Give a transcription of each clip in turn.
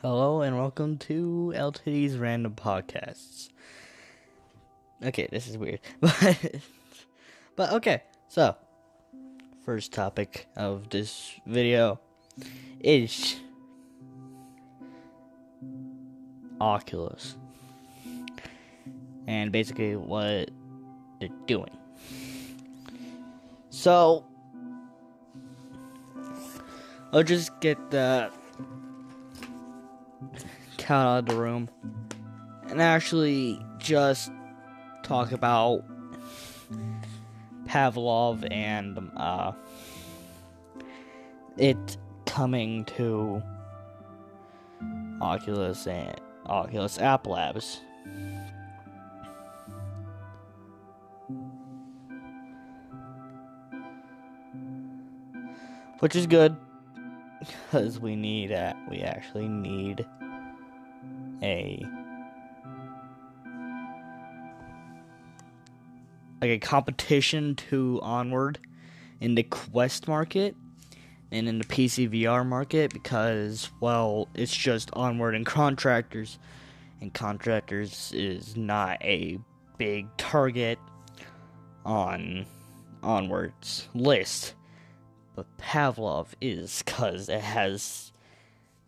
Hello and welcome to LTD's Random Podcasts. Okay, this is weird, but but okay. So, first topic of this video is Oculus, and basically what they're doing. So, I'll just get the cat out of the room and actually just talk about Pavlov and uh, it coming to Oculus and Oculus App Labs. Which is good because we need uh, we actually need a. Like a competition to onward in the quest market and in the PC VR market because well it's just onward and contractors and contractors is not a big target on onwards list. But Pavlov is cuz it has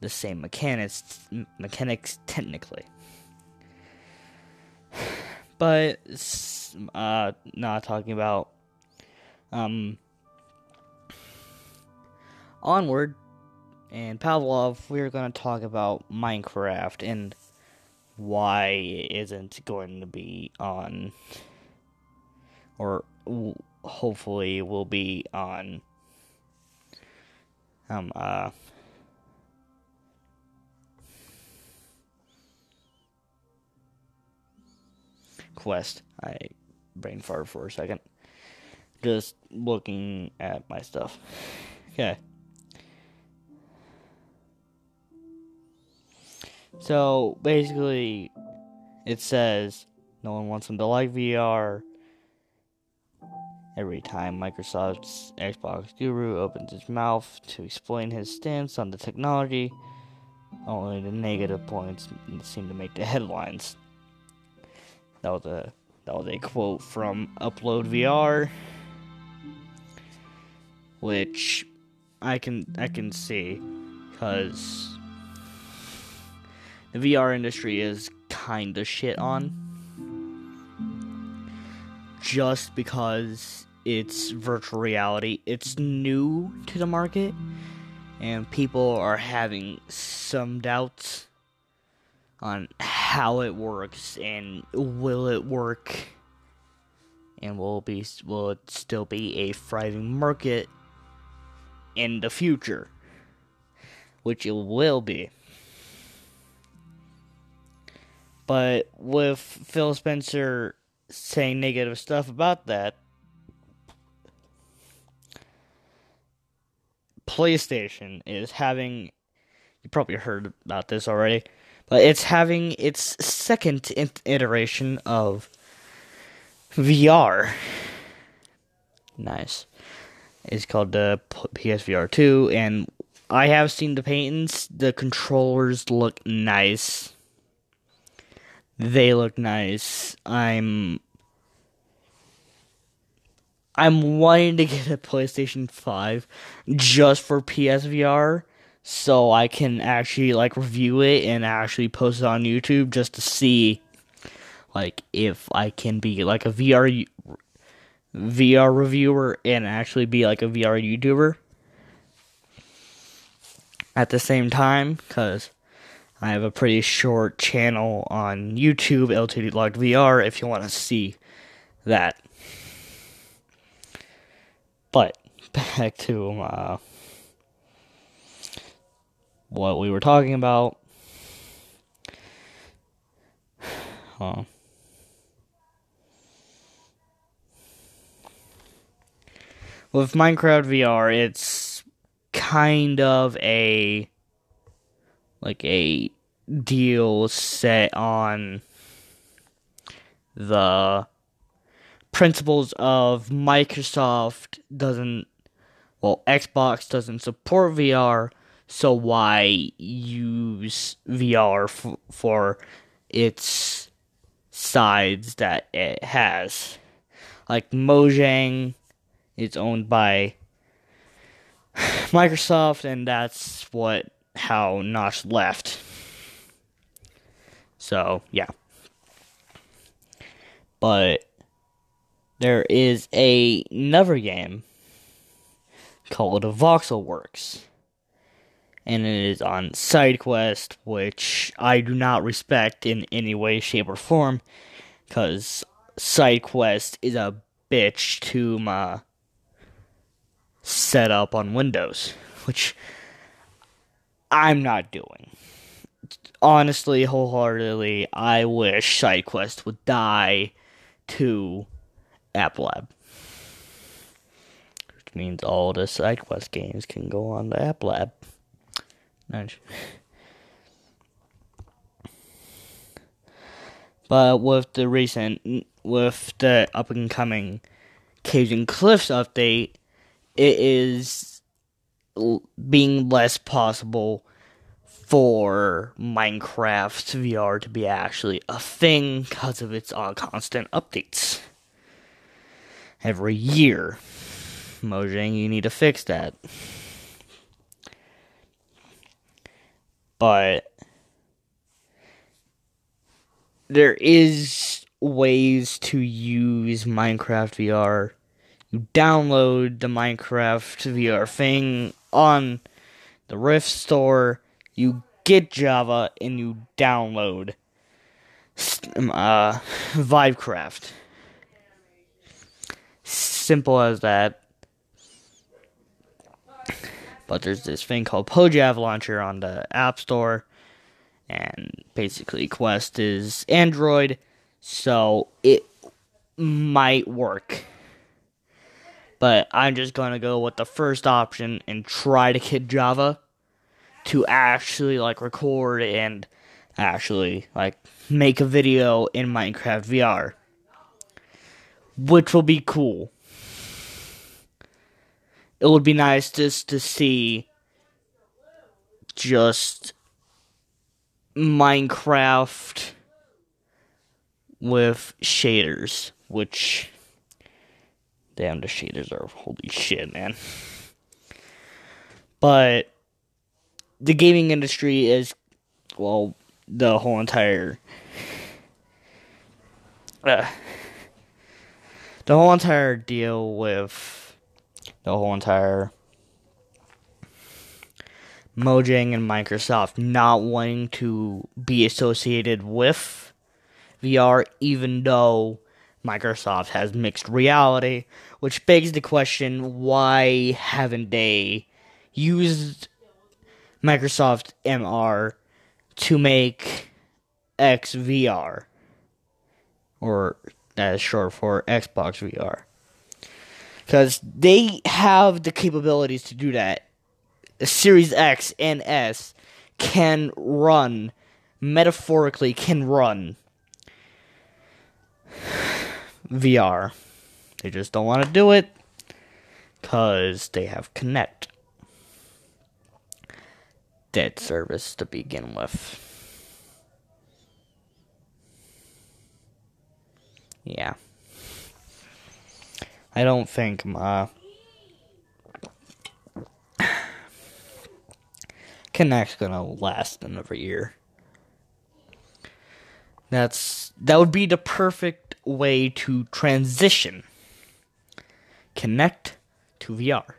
the same mechanics mechanics technically. But uh not talking about um onward and Pavlov we're going to talk about Minecraft and why it isn't going to be on or hopefully will be on um uh quest. I brain for a second. Just looking at my stuff. Okay. So basically, it says no one wants them to like VR. Every time Microsoft's Xbox guru opens his mouth to explain his stance on the technology, only the negative points seem to make the headlines. That was a that was a quote from Upload VR, which I can I can see because the VR industry is kind of shit on just because it's virtual reality. It's new to the market and people are having some doubts on how it works and will it work. And will be will it still be a thriving market in the future? Which it will be. But with Phil Spencer saying negative stuff about that PlayStation is having you probably heard about this already it's having its second iteration of VR. Nice. It's called uh, the PSVR 2, and I have seen the paintings. The controllers look nice. They look nice. I'm I'm wanting to get a PlayStation 5 just for PSVR so I can actually like review it and actually post it on YouTube just to see like if I can be like a VR VR reviewer and actually be like a VR YouTuber at the same time cuz I have a pretty short channel on YouTube LTD Logged VR if you want to see that. But back to uh what we were talking about. Huh. With Minecraft VR, it's kind of a like a deal set on the principles of Microsoft doesn't well Xbox doesn't support VR So why use VR f- for its sides that it has? Like Mojang is owned by Microsoft, and that's what how Notch left. So yeah, but there is a another game called Voxelworks and it is on SideQuest, which I do not respect in any way, shape, or form, because SideQuest is a bitch to my setup on Windows, which I'm not doing. Honestly, wholeheartedly, I wish SideQuest would die to AppLab. Which means all the SideQuest games can go on the AppLab. But with the recent, with the up and coming and Cliffs update, it is being less possible for Minecraft VR to be actually a thing because of its uh, constant updates every year. Mojang, you need to fix that. But there is ways to use Minecraft VR. You download the Minecraft VR thing on the Rift store, you get Java, and you download uh, Vivecraft. Simple as that. But there's this thing called Pojav Launcher on the App Store, and basically Quest is Android, so it might work. But I'm just gonna go with the first option and try to get Java to actually like record and actually like make a video in Minecraft VR, which will be cool it would be nice just to see just Minecraft with shaders, which damn the shaders are holy shit, man. But the gaming industry is well, the whole entire uh, the whole entire deal with the whole entire Mojang and Microsoft not wanting to be associated with VR, even though Microsoft has mixed reality, which begs the question why haven't they used Microsoft MR to make XVR? Or that is short for Xbox VR because they have the capabilities to do that. The Series X and S can run, metaphorically, can run VR. They just don't want to do it because they have Kinect. Dead service to begin with. Yeah. I don't think my Kinect's gonna last another year. That's that would be the perfect way to transition Kinect to VR.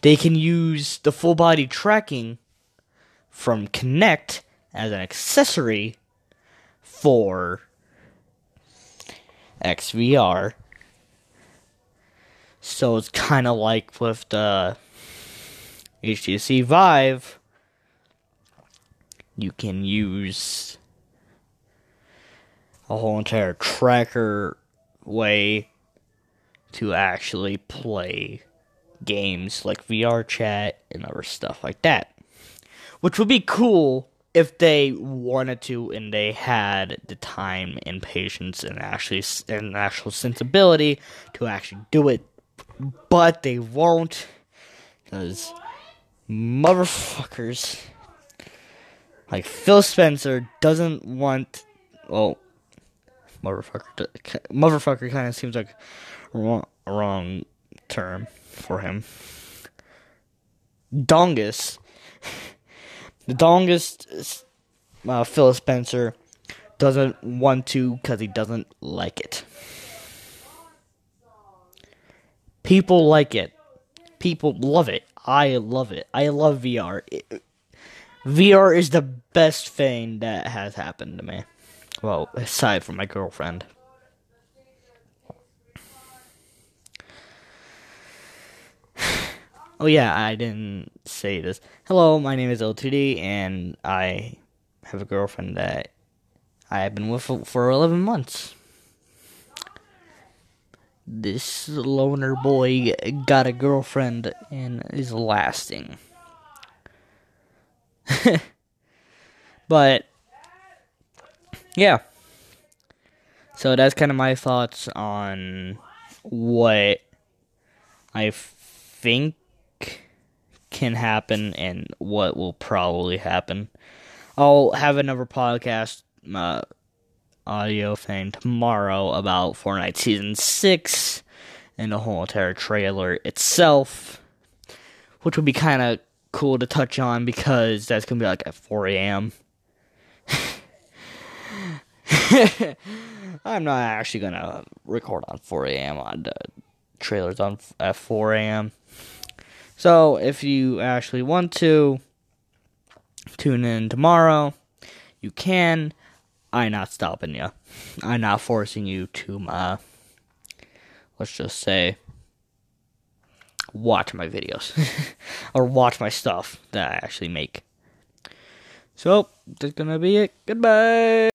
They can use the full body tracking from Kinect as an accessory for XVR so it's kind of like with the HTC Vive, you can use a whole entire tracker way to actually play games like VR chat and other stuff like that. Which would be cool if they wanted to and they had the time and patience and actually and actual sensibility to actually do it but they won't because motherfuckers like Phil Spencer doesn't want well motherfucker motherfucker kind of seems like wrong, wrong term for him. Dongus the Dongus uh, Phil Spencer doesn't want to because he doesn't like it. People like it. People love it. I love it. I love VR. It, VR is the best thing that has happened to me. Well, aside from my girlfriend. oh yeah, I didn't say this. Hello, my name is LTD, and I have a girlfriend that I have been with for 11 months. This loner boy got a girlfriend and is lasting. but, yeah. So that's kind of my thoughts on what I think can happen and what will probably happen. I'll have another podcast uh, audio thing tomorrow about Fortnite Season 6 and the whole entire trailer itself, which would be kind of cool to touch on because that's going to be like at 4 a.m. I'm not actually going to record on 4 a.m. on the trailers on at 4 a.m. So if you actually want to, tune in tomorrow. You can. I'm not stopping you. I'm not forcing you to, uh, let's just say, watch my videos or watch my stuff that I actually make. So, that's gonna be it. Goodbye.